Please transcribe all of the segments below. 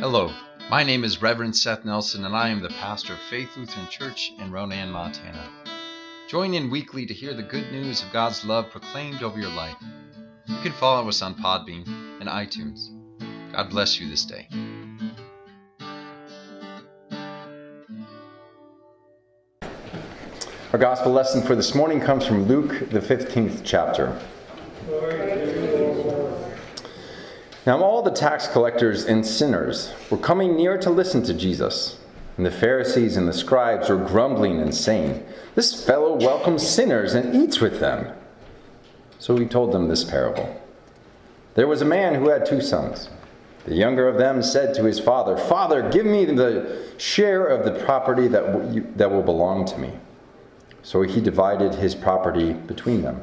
Hello, my name is Reverend Seth Nelson, and I am the pastor of Faith Lutheran Church in Ronan, Montana. Join in weekly to hear the good news of God's love proclaimed over your life. You can follow us on Podbean and iTunes. God bless you this day. Our gospel lesson for this morning comes from Luke, the 15th chapter. Now, all the tax collectors and sinners were coming near to listen to Jesus. And the Pharisees and the scribes were grumbling and saying, This fellow welcomes sinners and eats with them. So he told them this parable There was a man who had two sons. The younger of them said to his father, Father, give me the share of the property that, w- that will belong to me. So he divided his property between them.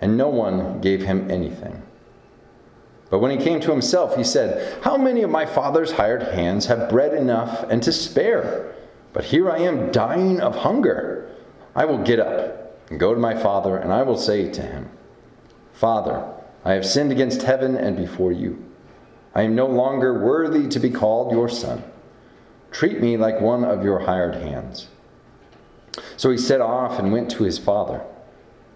and no one gave him anything. But when he came to himself, he said, How many of my father's hired hands have bread enough and to spare? But here I am dying of hunger. I will get up and go to my father, and I will say to him, Father, I have sinned against heaven and before you. I am no longer worthy to be called your son. Treat me like one of your hired hands. So he set off and went to his father.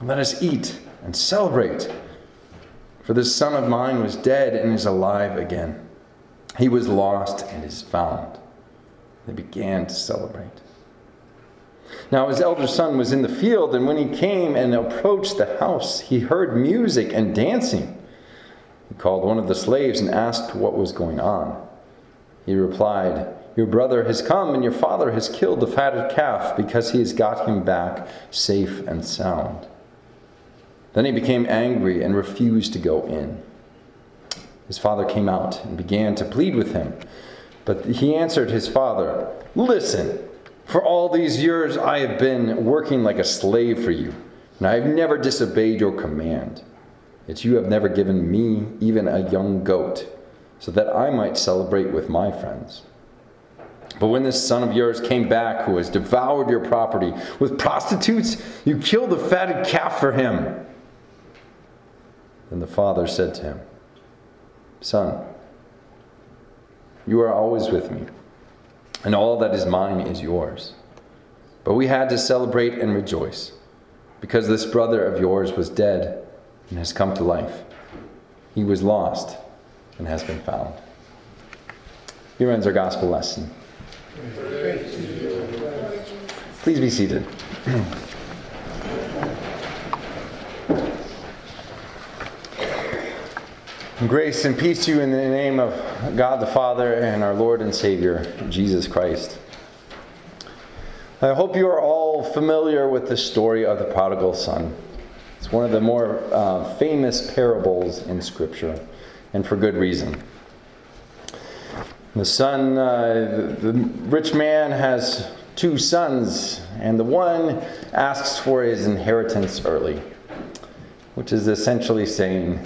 Let us eat and celebrate. For this son of mine was dead and is alive again. He was lost and is found. They began to celebrate. Now his elder son was in the field, and when he came and approached the house, he heard music and dancing. He called one of the slaves and asked what was going on. He replied, Your brother has come, and your father has killed the fatted calf because he has got him back safe and sound. Then he became angry and refused to go in. His father came out and began to plead with him. But he answered his father, Listen, for all these years I have been working like a slave for you, and I have never disobeyed your command. Yet you have never given me even a young goat, so that I might celebrate with my friends. But when this son of yours came back, who has devoured your property with prostitutes, you killed the fatted calf for him. Then the father said to him, Son, you are always with me, and all that is mine is yours. But we had to celebrate and rejoice, because this brother of yours was dead and has come to life. He was lost and has been found. Here ends our gospel lesson. Please be seated. Grace and peace to you in the name of God the Father and our Lord and Savior, Jesus Christ. I hope you are all familiar with the story of the prodigal son. It's one of the more uh, famous parables in Scripture, and for good reason. The son, uh, the, the rich man has two sons, and the one asks for his inheritance early, which is essentially saying,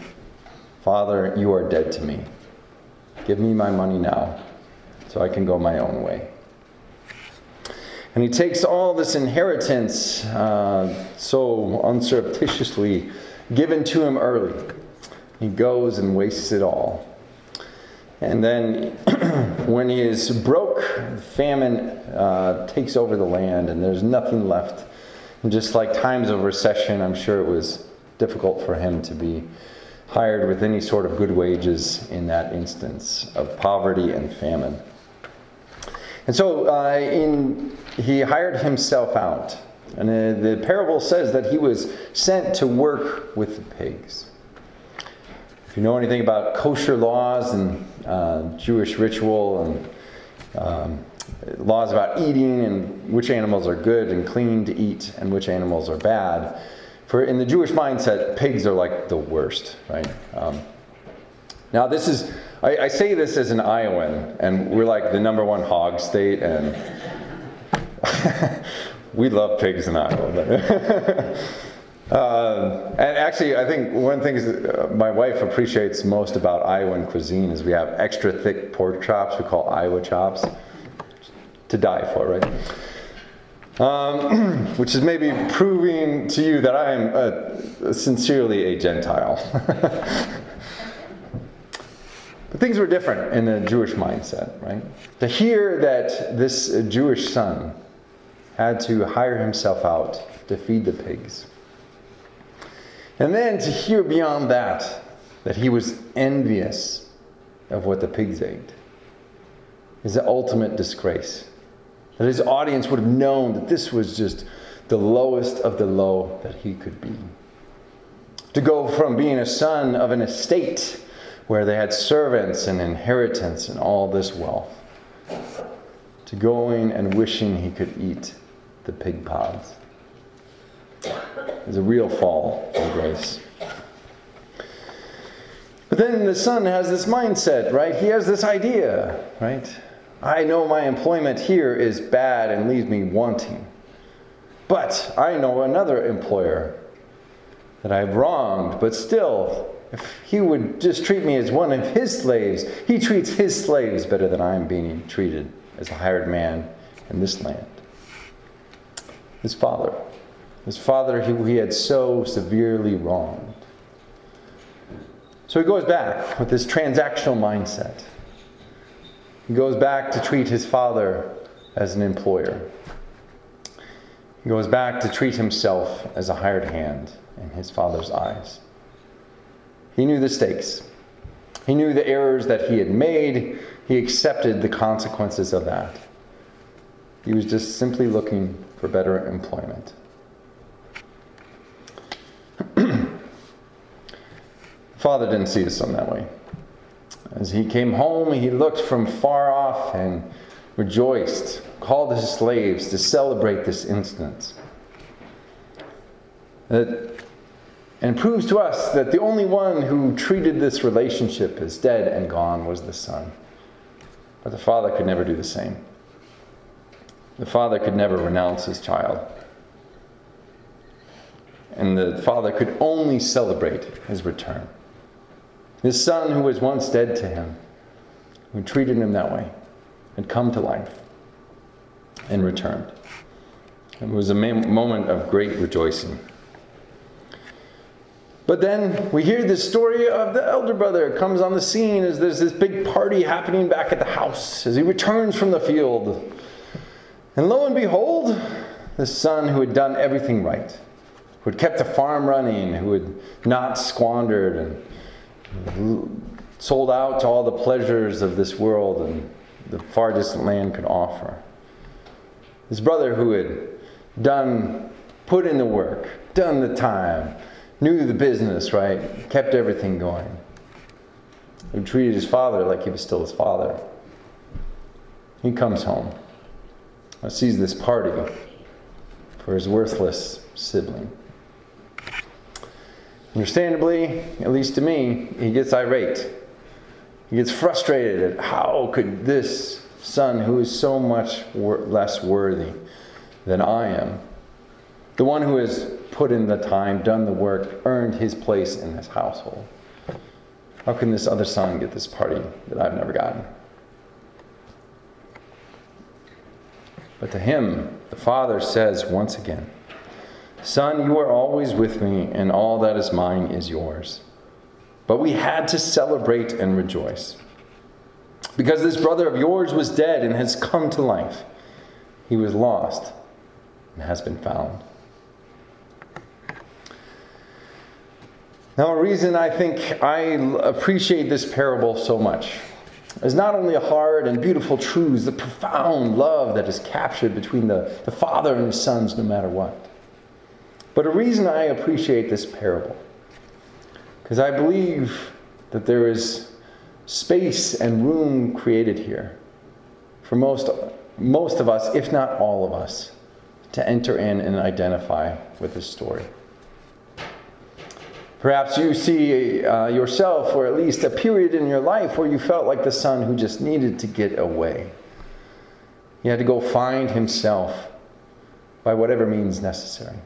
Father, you are dead to me. Give me my money now so I can go my own way. And he takes all this inheritance uh, so unsurreptitiously given to him early. He goes and wastes it all. And then when he is broke, famine uh, takes over the land and there's nothing left. And just like times of recession, I'm sure it was difficult for him to be hired with any sort of good wages in that instance of poverty and famine. And so uh, in, he hired himself out. And uh, the parable says that he was sent to work with the pigs. If you know anything about kosher laws and uh, Jewish ritual and um, laws about eating and which animals are good and clean to eat and which animals are bad, for in the Jewish mindset, pigs are like the worst, right? Um, now, this is, I, I, say this as an Iowan, and we're like the number one hog state, and we love pigs in Iowa. uh, and actually, I think one of the things uh, my wife appreciates most about Iowan cuisine is we have extra thick pork chops we call Iowa chops to die for, right? Um, which is maybe proving to you that I am a, sincerely a Gentile. but things were different in the Jewish mindset, right? To hear that this Jewish son had to hire himself out to feed the pigs. And then to hear beyond that, that he was envious of what the pigs ate, is the ultimate disgrace. That his audience would have known that this was just the lowest of the low that he could be. To go from being a son of an estate where they had servants and inheritance and all this wealth, to going and wishing he could eat the pig pods. Is a real fall from grace. But then the son has this mindset, right? He has this idea, right? I know my employment here is bad and leaves me wanting. But I know another employer that I've wronged, but still, if he would just treat me as one of his slaves, he treats his slaves better than I'm being treated as a hired man in this land. His father, his father who he had so severely wronged. So he goes back with this transactional mindset. He goes back to treat his father as an employer. He goes back to treat himself as a hired hand in his father's eyes. He knew the stakes. He knew the errors that he had made. He accepted the consequences of that. He was just simply looking for better employment. Father didn't see his son that way. As he came home, he looked from far off and rejoiced, called his slaves to celebrate this incident. And proves to us that the only one who treated this relationship as dead and gone was the son. But the father could never do the same. The father could never renounce his child. And the father could only celebrate his return. His son, who was once dead to him, who treated him that way, had come to life and returned. It was a moment of great rejoicing. But then we hear this story of the elder brother comes on the scene as there's this big party happening back at the house as he returns from the field. And lo and behold, the son who had done everything right, who had kept the farm running, who had not squandered and sold out to all the pleasures of this world and the far distant land could offer. His brother, who had done, put in the work, done the time, knew the business, right? Kept everything going. Who treated his father like he was still his father. He comes home, sees this party for his worthless sibling. Understandably, at least to me, he gets irate. He gets frustrated at how could this son, who is so much wor- less worthy than I am, the one who has put in the time, done the work, earned his place in this household, how can this other son get this party that I've never gotten? But to him, the father says once again, Son, you are always with me, and all that is mine is yours. But we had to celebrate and rejoice. Because this brother of yours was dead and has come to life. He was lost and has been found. Now, a reason I think I appreciate this parable so much is not only a hard and beautiful truths, the profound love that is captured between the, the father and his sons no matter what. But a reason I appreciate this parable, because I believe that there is space and room created here for most, most of us, if not all of us, to enter in and identify with this story. Perhaps you see uh, yourself, or at least a period in your life where you felt like the son who just needed to get away. He had to go find himself by whatever means necessary.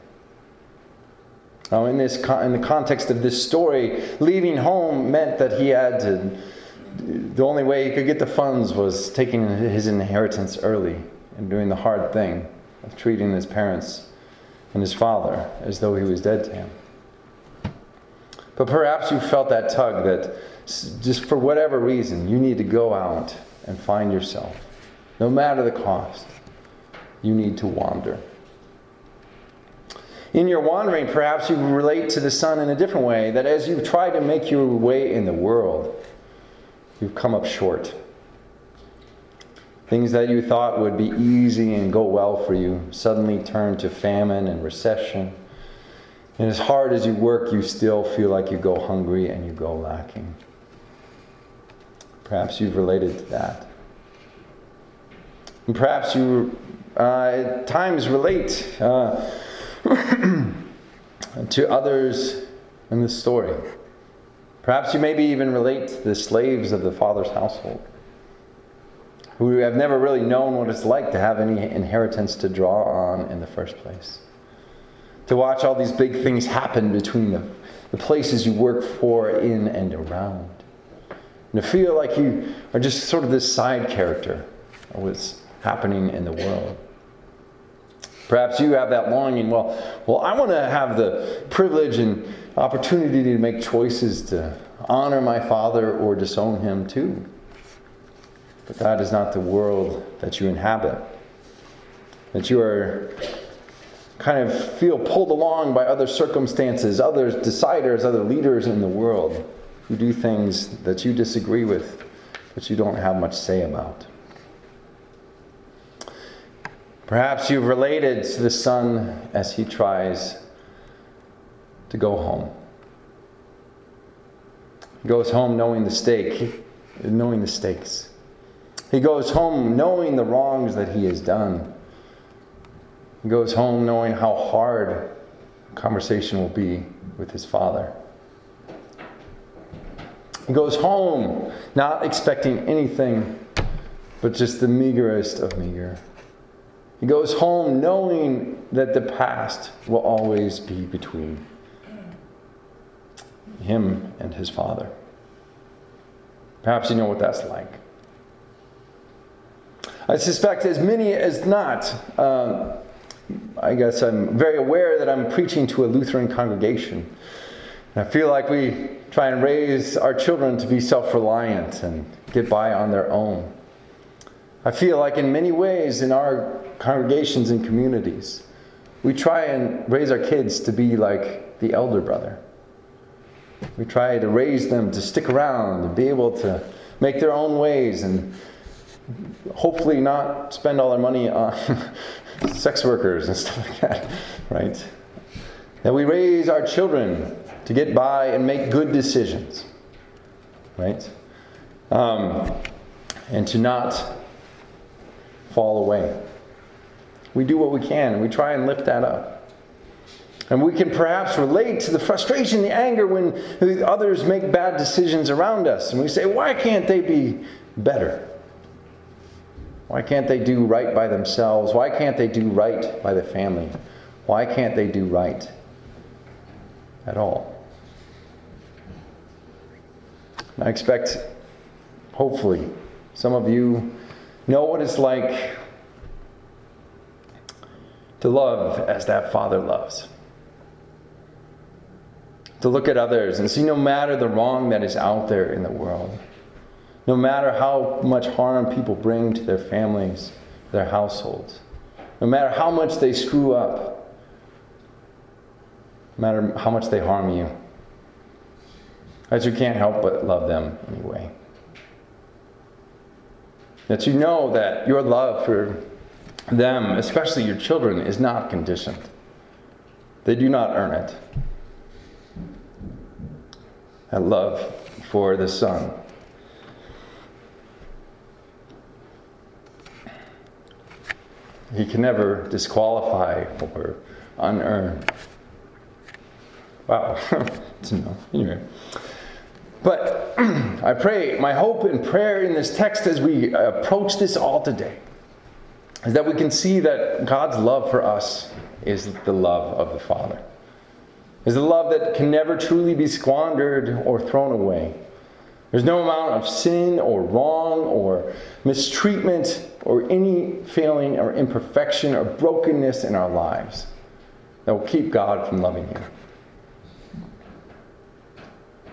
Now, in, this, in the context of this story, leaving home meant that he had to, the only way he could get the funds was taking his inheritance early and doing the hard thing of treating his parents and his father as though he was dead to him. But perhaps you felt that tug that just for whatever reason, you need to go out and find yourself. No matter the cost, you need to wander. In your wandering, perhaps you relate to the Son in a different way, that as you try to make your way in the world, you've come up short. Things that you thought would be easy and go well for you suddenly turn to famine and recession and as hard as you work, you still feel like you go hungry and you go lacking. Perhaps you've related to that. And perhaps you uh, at times relate uh, to others in this story. Perhaps you maybe even relate to the slaves of the father's household who have never really known what it's like to have any inheritance to draw on in the first place to watch all these big things happen between the, the places you work for, in, and around. And to feel like you are just sort of this side character of what's happening in the world. Perhaps you have that longing, well, well, I want to have the privilege and opportunity to make choices to honor my father or disown him too. But that is not the world that you inhabit. That you are kind of feel pulled along by other circumstances, other deciders, other leaders in the world who do things that you disagree with, but you don't have much say about. Perhaps you've related to the son as he tries to go home. He goes home knowing the stake, knowing the stakes. He goes home knowing the wrongs that he has done he goes home knowing how hard conversation will be with his father. He goes home not expecting anything but just the meagerest of meager. He goes home knowing that the past will always be between him and his father. Perhaps you know what that's like. I suspect as many as not, um, I guess I'm very aware that I'm preaching to a Lutheran congregation. And I feel like we try and raise our children to be self reliant and get by on their own. I feel like in many ways in our congregations and communities, we try and raise our kids to be like the elder brother. We try to raise them to stick around and be able to make their own ways and hopefully not spend all their money on sex workers and stuff like that, right? That we raise our children to get by and make good decisions, right? Um, and to not fall away. We do what we can, and we try and lift that up. And we can perhaps relate to the frustration, the anger when others make bad decisions around us. And we say, why can't they be better? Why can't they do right by themselves? Why can't they do right by the family? Why can't they do right at all? I expect, hopefully, some of you know what it's like to love as that Father loves. To look at others and see no matter the wrong that is out there in the world no matter how much harm people bring to their families, their households, no matter how much they screw up, no matter how much they harm you, as you can't help but love them anyway. That you know that your love for them, especially your children, is not conditioned. They do not earn it. That love for the Son. He can never disqualify or unearn. Wow, to know. Anyway. But I pray, my hope and prayer in this text as we approach this all today is that we can see that God's love for us is the love of the Father. Is the love that can never truly be squandered or thrown away. There's no amount of sin or wrong or mistreatment or any failing or imperfection or brokenness in our lives that will keep God from loving you.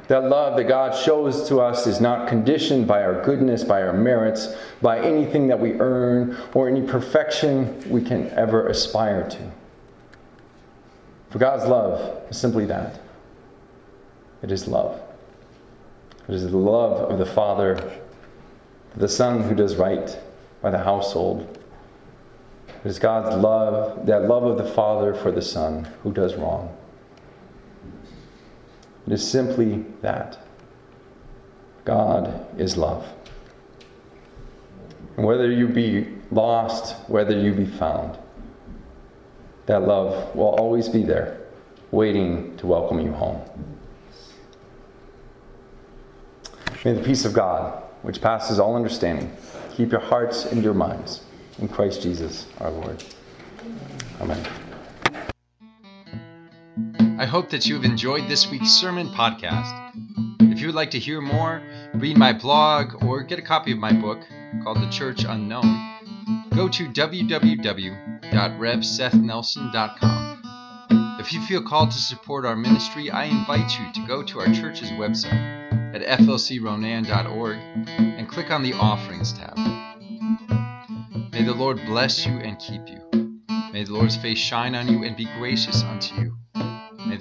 That love that God shows to us is not conditioned by our goodness, by our merits, by anything that we earn, or any perfection we can ever aspire to. For God's love is simply that it is love. It is the love of the Father, the Son who does right by the household. It is God's love, that love of the Father for the Son who does wrong. It is simply that. God is love. And whether you be lost, whether you be found, that love will always be there, waiting to welcome you home. May the peace of God, which passes all understanding, keep your hearts and your minds in Christ Jesus our Lord. Amen. I hope that you have enjoyed this week's sermon podcast. If you would like to hear more, read my blog, or get a copy of my book called The Church Unknown, go to www.revsethnelson.com. If you feel called to support our ministry, I invite you to go to our church's website at flcronan.org and click on the Offerings tab. May the Lord bless you and keep you. May the Lord's face shine on you and be gracious unto you.